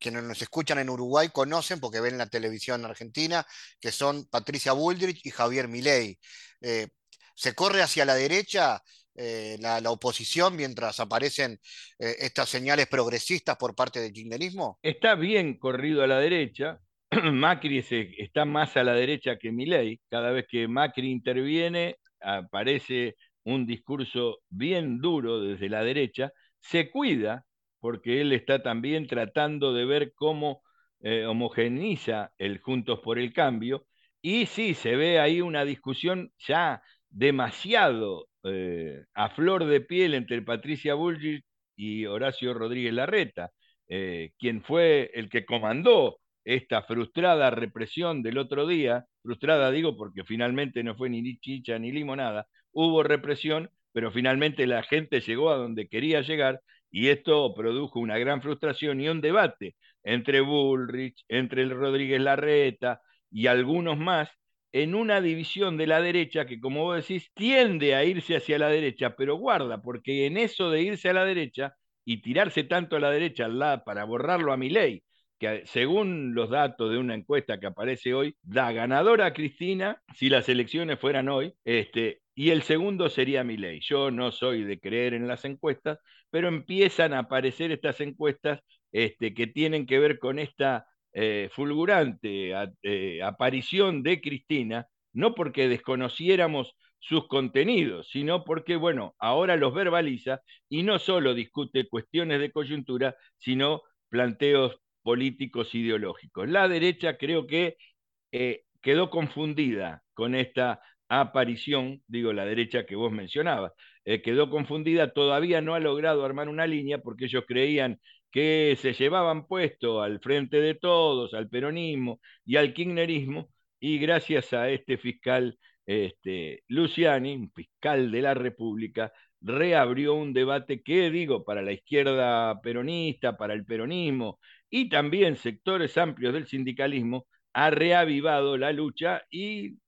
quienes nos escuchan en Uruguay conocen porque ven la televisión argentina, que son Patricia Bullrich y Javier Milei? Eh, ¿Se corre hacia la derecha? Eh, la, oposición mientras aparecen eh, estas señales progresistas por parte del kirchnerismo? Está bien corrido a la derecha. (clears throat) Macri está más a la derecha que Milei. Cada vez que Macri interviene, aparece un discurso bien duro desde la derecha. Se cuida porque él está también tratando de ver cómo eh, homogeniza el Juntos por el Cambio. Y sí, se ve ahí una discusión ya demasiado eh, a flor de piel entre Patricia Bullrich y Horacio Rodríguez Larreta, eh, quien fue el que comandó esta frustrada represión del otro día, frustrada digo porque finalmente no fue ni chicha ni limonada, hubo represión, pero finalmente la gente llegó a donde quería llegar y esto produjo una gran frustración y un debate entre Bullrich, entre el Rodríguez Larreta y algunos más en una división de la derecha que, como vos decís, tiende a irse hacia la derecha, pero guarda, porque en eso de irse a la derecha y tirarse tanto a la derecha al lado para borrarlo a mi ley, que según los datos de una encuesta que aparece hoy, da ganadora a Cristina si las elecciones fueran hoy, este, y el segundo sería mi ley. Yo no soy de creer en las encuestas, pero empiezan a aparecer estas encuestas este, que tienen que ver con esta eh, fulgurante eh, aparición de Cristina, no porque desconociéramos sus contenidos, sino porque, bueno, ahora los verbaliza y no solo discute cuestiones de coyuntura, sino planteos políticos ideológicos. La derecha creo que eh, quedó confundida con esta aparición, digo la derecha que vos mencionabas, quedó confundida, todavía no ha logrado armar una línea porque ellos creían que se llevaban puesto al frente de todos, al peronismo y al kirchnerismo, y gracias a este fiscal este, Luciani, un fiscal de la República, reabrió un debate que, digo, para la izquierda peronista, para el peronismo y también sectores amplios del sindicalismo, ha reavivado la lucha y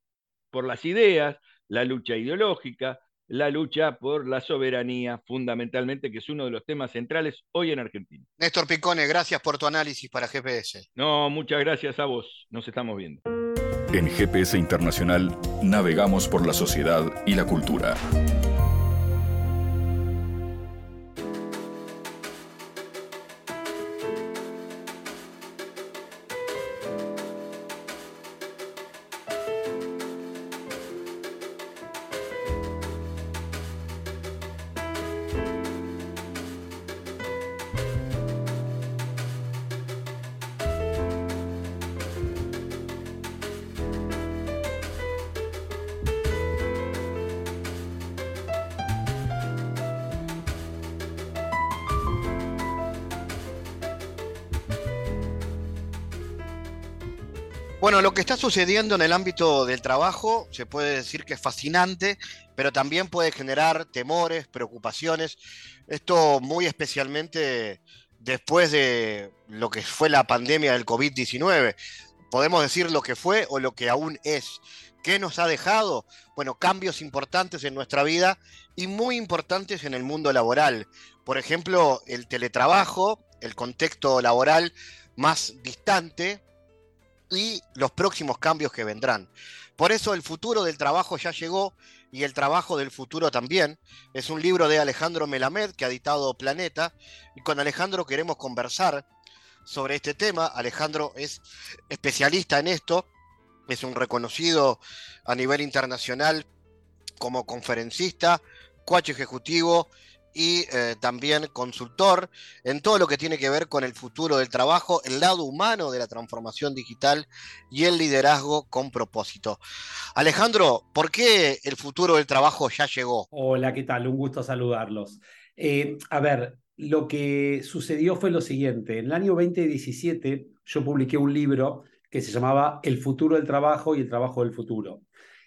por las ideas, la lucha ideológica, la lucha por la soberanía, fundamentalmente, que es uno de los temas centrales hoy en Argentina. Néstor Picone, gracias por tu análisis para GPS. No, muchas gracias a vos. Nos estamos viendo. En GPS Internacional navegamos por la sociedad y la cultura. Bueno, lo que está sucediendo en el ámbito del trabajo se puede decir que es fascinante, pero también puede generar temores, preocupaciones. Esto muy especialmente después de lo que fue la pandemia del COVID-19. Podemos decir lo que fue o lo que aún es. ¿Qué nos ha dejado? Bueno, cambios importantes en nuestra vida y muy importantes en el mundo laboral. Por ejemplo, el teletrabajo, el contexto laboral más distante, y los próximos cambios que vendrán. Por eso el futuro del trabajo ya llegó y el trabajo del futuro también. Es un libro de Alejandro Melamed que ha editado Planeta y con Alejandro queremos conversar sobre este tema. Alejandro es especialista en esto, es un reconocido a nivel internacional como conferencista, coach ejecutivo y eh, también consultor en todo lo que tiene que ver con el futuro del trabajo, el lado humano de la transformación digital y el liderazgo con propósito. Alejandro, ¿por qué el futuro del trabajo ya llegó? Hola, ¿qué tal? Un gusto saludarlos. Eh, a ver, lo que sucedió fue lo siguiente. En el año 2017 yo publiqué un libro que se llamaba El futuro del trabajo y el trabajo del futuro.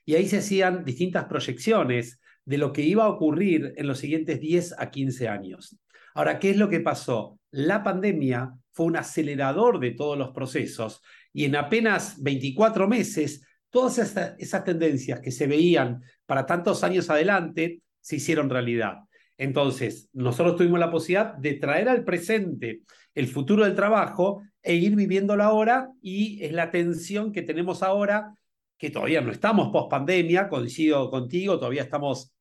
Y ahí se hacían distintas proyecciones de lo que iba a ocurrir en los siguientes 10 a 15 años. Ahora, ¿qué es lo que pasó? La pandemia fue un acelerador de todos los procesos y en apenas 24 meses todas esas, tendencias que se veían para tantos años adelante se hicieron realidad. Entonces, nosotros tuvimos la posibilidad de traer al presente el futuro del trabajo e ir viviéndolo ahora y es la tensión que tenemos ahora que todavía no estamos post pandemia, coincido contigo, todavía estamos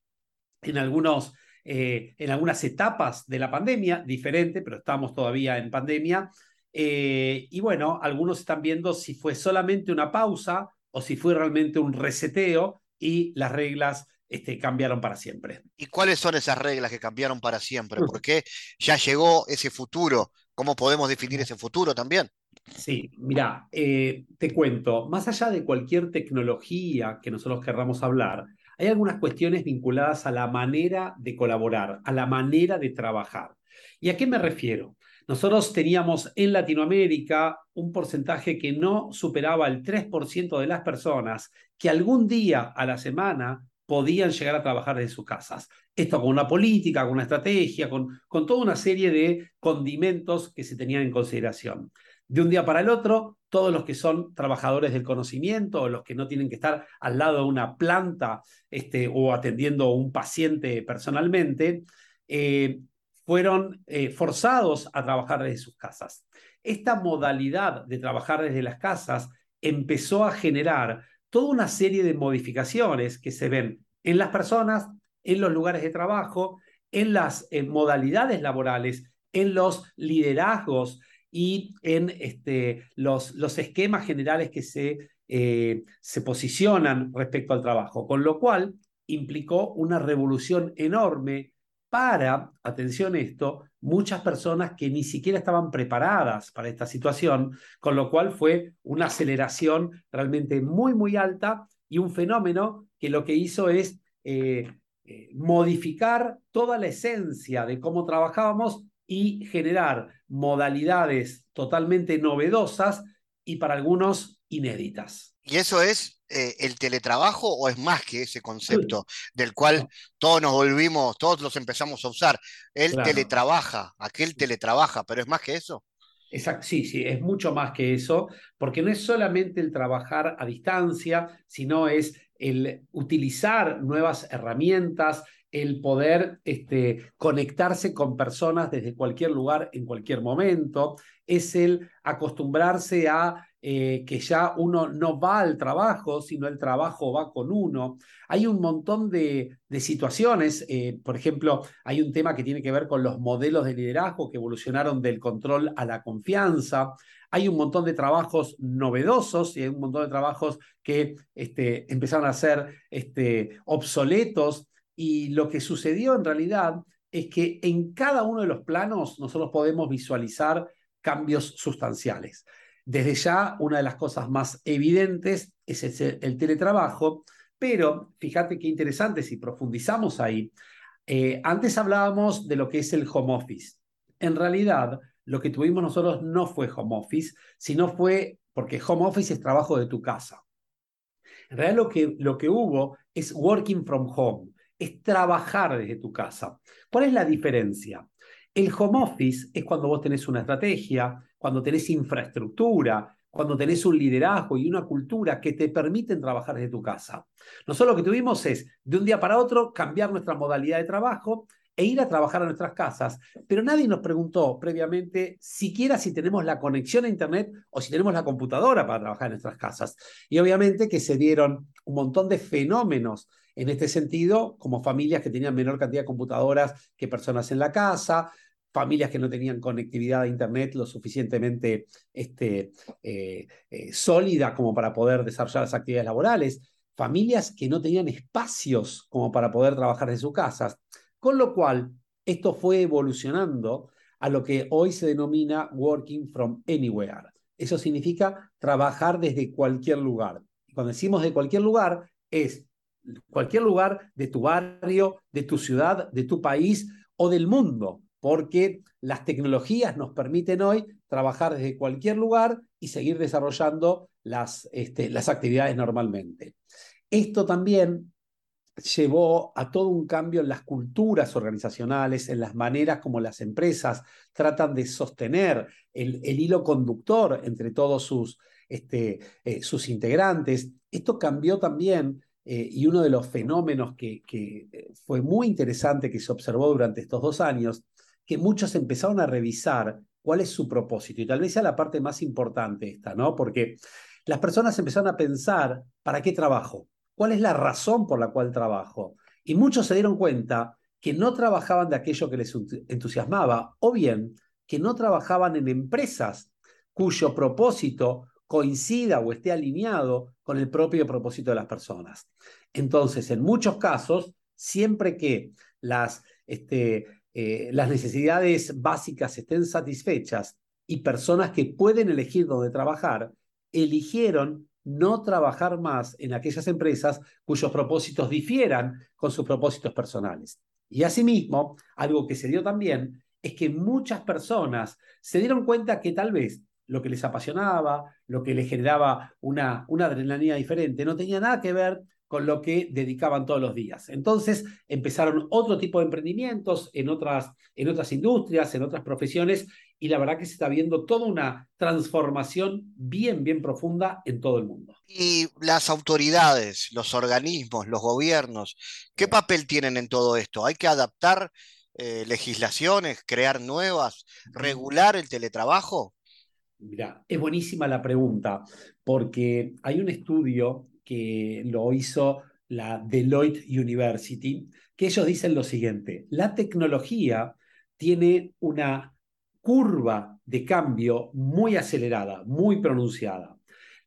en, algunos, eh, en algunas etapas de la pandemia, diferente, pero estamos todavía en pandemia. Eh, y bueno, algunos están viendo si fue solamente una pausa o si fue realmente un reseteo y las reglas este, cambiaron para siempre. ¿Y cuáles son esas reglas que cambiaron para siempre? ¿Por qué ya llegó ese futuro? ¿Cómo podemos definir ese futuro también? Sí, mira, eh, te cuento, más allá de cualquier tecnología que nosotros querramos hablar, hay algunas cuestiones vinculadas a la manera de colaborar, a la manera de trabajar. ¿Y a qué me refiero? Nosotros teníamos en Latinoamérica un porcentaje que no superaba el 3% de las personas que algún día a la semana podían llegar a trabajar desde sus casas. Esto con una política, con una estrategia, con, con toda una serie de condimentos que se tenían en consideración de un día para el otro, todos los que son trabajadores del conocimiento los que no tienen que estar al lado de una planta este, o atendiendo a un paciente personalmente, eh, fueron eh, forzados a trabajar desde sus casas. Esta modalidad de trabajar desde las casas empezó a generar toda una serie de modificaciones que se ven en las personas, en los lugares de trabajo, en las eh, modalidades laborales, en los liderazgos, y en este, los, los esquemas generales que se, eh, se posicionan respecto al trabajo, con lo cual implicó una revolución enorme para, atención esto, muchas personas que ni siquiera estaban preparadas para esta situación, con lo cual fue una aceleración realmente muy, muy alta y un fenómeno que lo que hizo es eh, eh, modificar toda la esencia de cómo trabajábamos y generar modalidades totalmente novedosas y para algunos inéditas. ¿Y eso es eh, el teletrabajo o es más que ese concepto del cual todos nos volvimos, todos los empezamos a usar? Él teletrabaja, aquel teletrabaja, pero es más que eso. Exacto, sí, sí, es mucho más que eso, porque no es solamente el trabajar a distancia, sino es el utilizar nuevas herramientas, el poder este, conectarse con personas desde cualquier lugar, en cualquier momento, es el acostumbrarse a eh, que ya uno no va al trabajo, sino el trabajo va con uno. Hay un montón de, situaciones, eh, por ejemplo, hay un tema que tiene que ver con los modelos de liderazgo que evolucionaron del control a la confianza. Hay un montón de trabajos novedosos y hay un montón de trabajos que este, empezaron a ser este, obsoletos. Y lo que sucedió en realidad es que en cada uno de los planos nosotros podemos visualizar cambios sustanciales. Desde ya, una de las cosas más evidentes es el, teletrabajo, pero fíjate qué interesante si profundizamos ahí. Eh, antes hablábamos de lo que es el home office. En realidad, lo que tuvimos nosotros no fue home office, sino fue porque home office es trabajo de tu casa. En realidad lo que, lo que hubo es working from home, es trabajar desde tu casa. ¿Cuál es la diferencia? El home office es cuando vos tenés una estrategia, cuando tenés infraestructura, cuando tenés un liderazgo y una cultura que te permiten trabajar desde tu casa. Nosotros lo que tuvimos es, de un día para otro, cambiar nuestra modalidad de trabajo e ir a trabajar a nuestras casas, pero nadie nos preguntó previamente siquiera si tenemos la conexión a Internet o si tenemos la computadora para trabajar en nuestras casas. Y obviamente que se dieron un montón de fenómenos en este sentido, como familias que tenían menor cantidad de computadoras que personas en la casa, familias que no tenían conectividad a Internet lo suficientemente este, eh, eh, sólida como para poder desarrollar las actividades laborales, familias que no tenían espacios como para poder trabajar en sus casas, con lo cual esto fue evolucionando a lo que hoy se denomina working from anywhere. Eso significa trabajar desde cualquier lugar. Cuando decimos de cualquier lugar, es cualquier lugar de tu barrio, de tu ciudad, de tu país o del mundo porque las tecnologías nos permiten hoy trabajar desde cualquier lugar y seguir desarrollando las, este, las actividades normalmente. Esto también llevó a todo un cambio en las culturas organizacionales, en las maneras como las empresas tratan de sostener el, hilo conductor entre todos sus, este, eh, sus integrantes. Esto cambió también eh, y uno de los fenómenos que, que, fue muy interesante que se observó durante estos dos años que muchos empezaron a revisar cuál es su propósito. Y tal vez sea la parte más importante esta, ¿no? Porque las personas empezaron a pensar, ¿para qué trabajo? ¿Cuál es la razón por la cual trabajo? Y muchos se dieron cuenta que no trabajaban de aquello que les entusiasmaba, o bien que no trabajaban en empresas cuyo propósito coincida o esté alineado con el propio propósito de las personas. Entonces, en muchos casos, siempre que las, este, eh, las necesidades básicas estén satisfechas y personas que pueden elegir dónde trabajar, eligieron no trabajar más en aquellas empresas cuyos propósitos difieran con sus propósitos personales. Y asimismo, algo que se dio también es que muchas personas se dieron cuenta que tal vez lo que les apasionaba, lo que les generaba una, una adrenalina diferente, no tenía nada que ver con lo que dedicaban todos los días. Entonces empezaron otro tipo de emprendimientos en otras, en otras industrias, en otras profesiones, y la verdad que se está viendo toda una transformación bien, bien profunda en todo el mundo. Y las autoridades, los organismos, los gobiernos, ¿qué papel tienen en todo esto? ¿Hay que adaptar eh, legislaciones, crear nuevas, regular el teletrabajo? Mira, es buenísima la pregunta, porque hay un estudio que lo hizo la Deloitte University, que ellos dicen lo siguiente, la tecnología tiene una curva de cambio muy acelerada, muy pronunciada.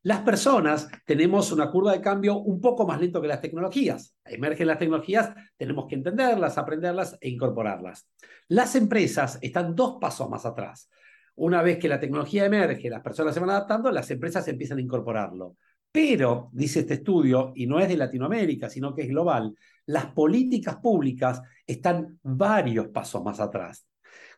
Las personas tenemos una curva de cambio un poco más lento que las tecnologías. Emergen las tecnologías, tenemos que entenderlas, aprenderlas e incorporarlas. Las empresas están dos pasos más atrás. Una vez que la tecnología emerge, las personas se van adaptando, las empresas empiezan a incorporarlo. Pero, dice este estudio, y no es de Latinoamérica, sino que es global, las políticas públicas están varios pasos más atrás.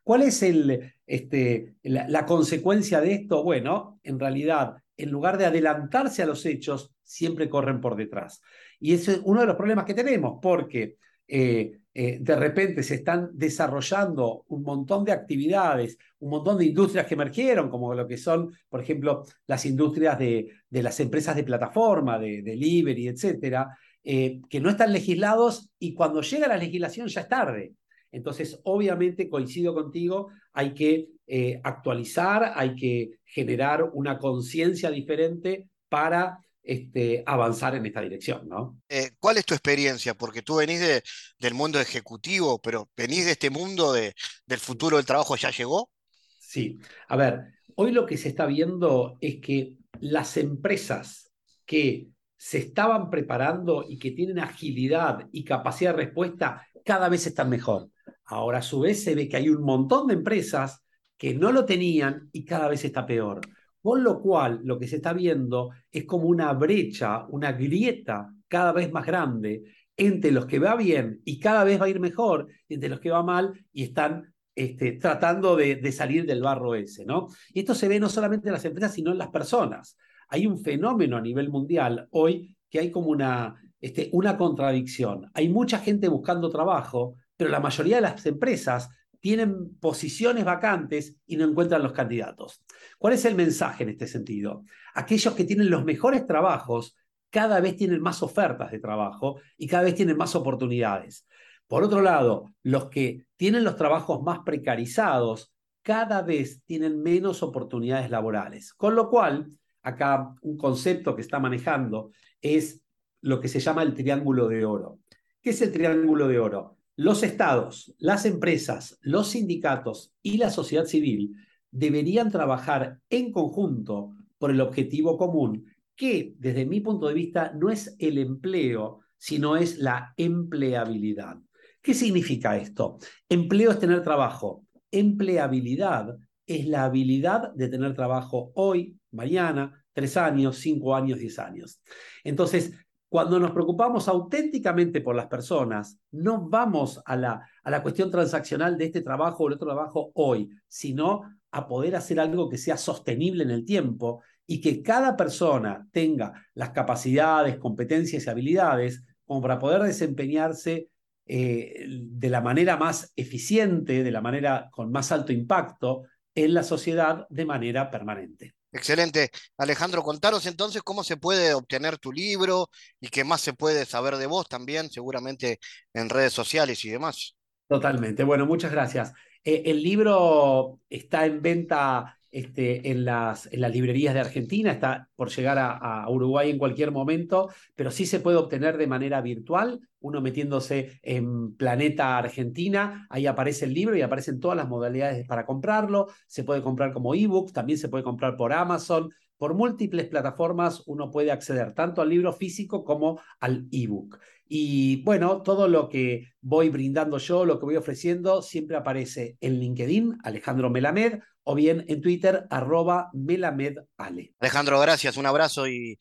¿Cuál es el, este, la, consecuencia de esto? Bueno, en realidad, en lugar de adelantarse a los hechos, siempre corren por detrás. Y es uno de los problemas que tenemos, porque eh, eh, de repente se están desarrollando un montón de actividades, un montón de industrias que emergieron, como lo que son, por ejemplo, las industrias de, las empresas de plataforma, de delivery, etcétera, eh, que no están legislados y cuando llega la legislación ya es tarde. Entonces, obviamente, coincido contigo, hay que eh, actualizar, hay que generar una conciencia diferente para este, avanzar en esta dirección, ¿no? Eh, ¿Cuál es tu experiencia? Porque tú venís de, del mundo ejecutivo, pero venís de este mundo de, del futuro del trabajo, ¿ya llegó? Sí, a ver, hoy lo que se está viendo es que las empresas que se estaban preparando y que tienen agilidad y capacidad de respuesta cada vez están mejor. Ahora a su vez se ve que hay un montón de empresas que no lo tenían y cada vez está peor. Con lo cual, lo que se está viendo es como una brecha, una grieta cada vez más grande entre los que va bien y cada vez va a ir mejor, entre los que va mal y están este, tratando de, de, salir del barro ese, ¿no? Y esto se ve no solamente en las empresas, sino en las personas hay un fenómeno a nivel mundial hoy que hay como una, este, una contradicción. Hay mucha gente buscando trabajo, pero la mayoría de las empresas tienen posiciones vacantes y no encuentran los candidatos. ¿Cuál es el mensaje en este sentido? Aquellos que tienen los mejores trabajos cada vez tienen más ofertas de trabajo y cada vez tienen más oportunidades. Por otro lado, los que tienen los trabajos más precarizados cada vez tienen menos oportunidades laborales. Con lo cual, acá un concepto que está manejando es lo que se llama el triángulo de oro. ¿Qué es el triángulo de oro? Los estados, las empresas, los sindicatos y la sociedad civil deberían trabajar en conjunto por el objetivo común, que desde mi punto de vista no es el empleo, sino es la empleabilidad. ¿Qué significa esto? Empleo es tener trabajo. Empleabilidad es la habilidad de tener trabajo hoy, mañana, tres años, cinco años, diez años. Entonces, cuando nos preocupamos auténticamente por las personas, no vamos a la, a la cuestión transaccional de este trabajo o el otro trabajo hoy, sino a poder hacer algo que sea sostenible en el tiempo y que cada persona tenga las capacidades, competencias y habilidades como para poder desempeñarse eh, de la manera más eficiente, de la manera con más alto impacto en la sociedad de manera permanente. Excelente. Alejandro, contaros entonces cómo se puede obtener tu libro y qué más se puede saber de vos también, seguramente en redes sociales y demás. Totalmente. Bueno, muchas gracias. Eh, el libro está en venta este, en, las, en, las, librerías de Argentina, está por llegar a, Uruguay en cualquier momento, pero sí se puede obtener de manera virtual, uno metiéndose en Planeta Argentina, ahí aparece el libro y aparecen todas las modalidades para comprarlo, se puede comprar como ebook, también se puede comprar por Amazon, por múltiples plataformas uno puede acceder tanto al libro físico como al ebook. Y bueno, todo lo que voy brindando yo, lo que voy ofreciendo, siempre aparece en LinkedIn, Alejandro Melamed, o bien en Twitter, arroba melamedale. Alejandro, gracias, un abrazo y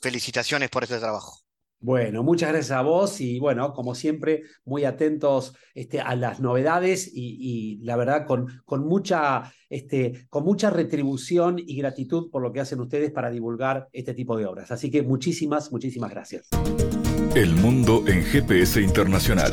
felicitaciones por este trabajo. Bueno, muchas gracias a vos y bueno, como siempre, muy atentos este, a las novedades y, la verdad con, con, mucha, este, con mucha retribución y gratitud por lo que hacen ustedes para divulgar este tipo de obras. Así que muchísimas, muchísimas gracias. El mundo en GPS Internacional.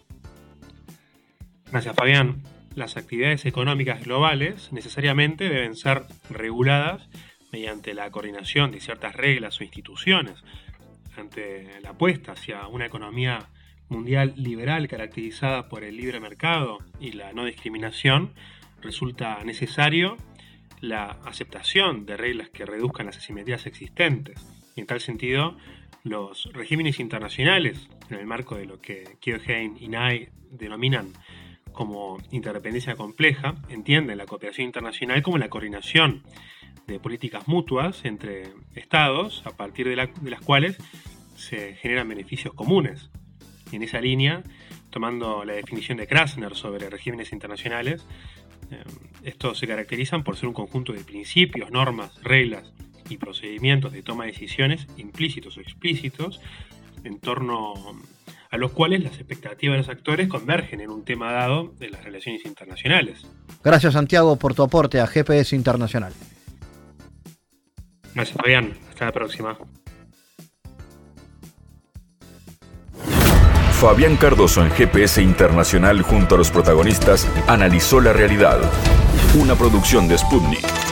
Gracias, Fabián. Las actividades económicas globales necesariamente deben ser reguladas mediante la coordinación de ciertas reglas o instituciones. Ante la apuesta hacia una economía mundial liberal caracterizada por el libre mercado y la no discriminación, resulta necesario la aceptación de reglas que reduzcan las asimetrías existentes. Y en tal sentido, los regímenes internacionales, en el marco de lo que Kierkegaard y Nye denominan como interdependencia compleja, entienden la cooperación internacional como la coordinación de políticas mutuas entre estados, a partir de, las cuales se generan beneficios comunes. Y en esa línea, tomando la definición de Krasner sobre regímenes internacionales, eh, estos se caracterizan por ser un conjunto de principios, normas, reglas y procedimientos de toma de decisiones implícitos o explícitos en torno a los cuales las expectativas de los actores convergen en un tema dado de las relaciones internacionales. Gracias Santiago por tu aporte a GPS Internacional. Gracias Fabián, hasta la próxima. Fabián Cardoso en GPS Internacional junto a los protagonistas analizó la realidad. Una producción de Sputnik.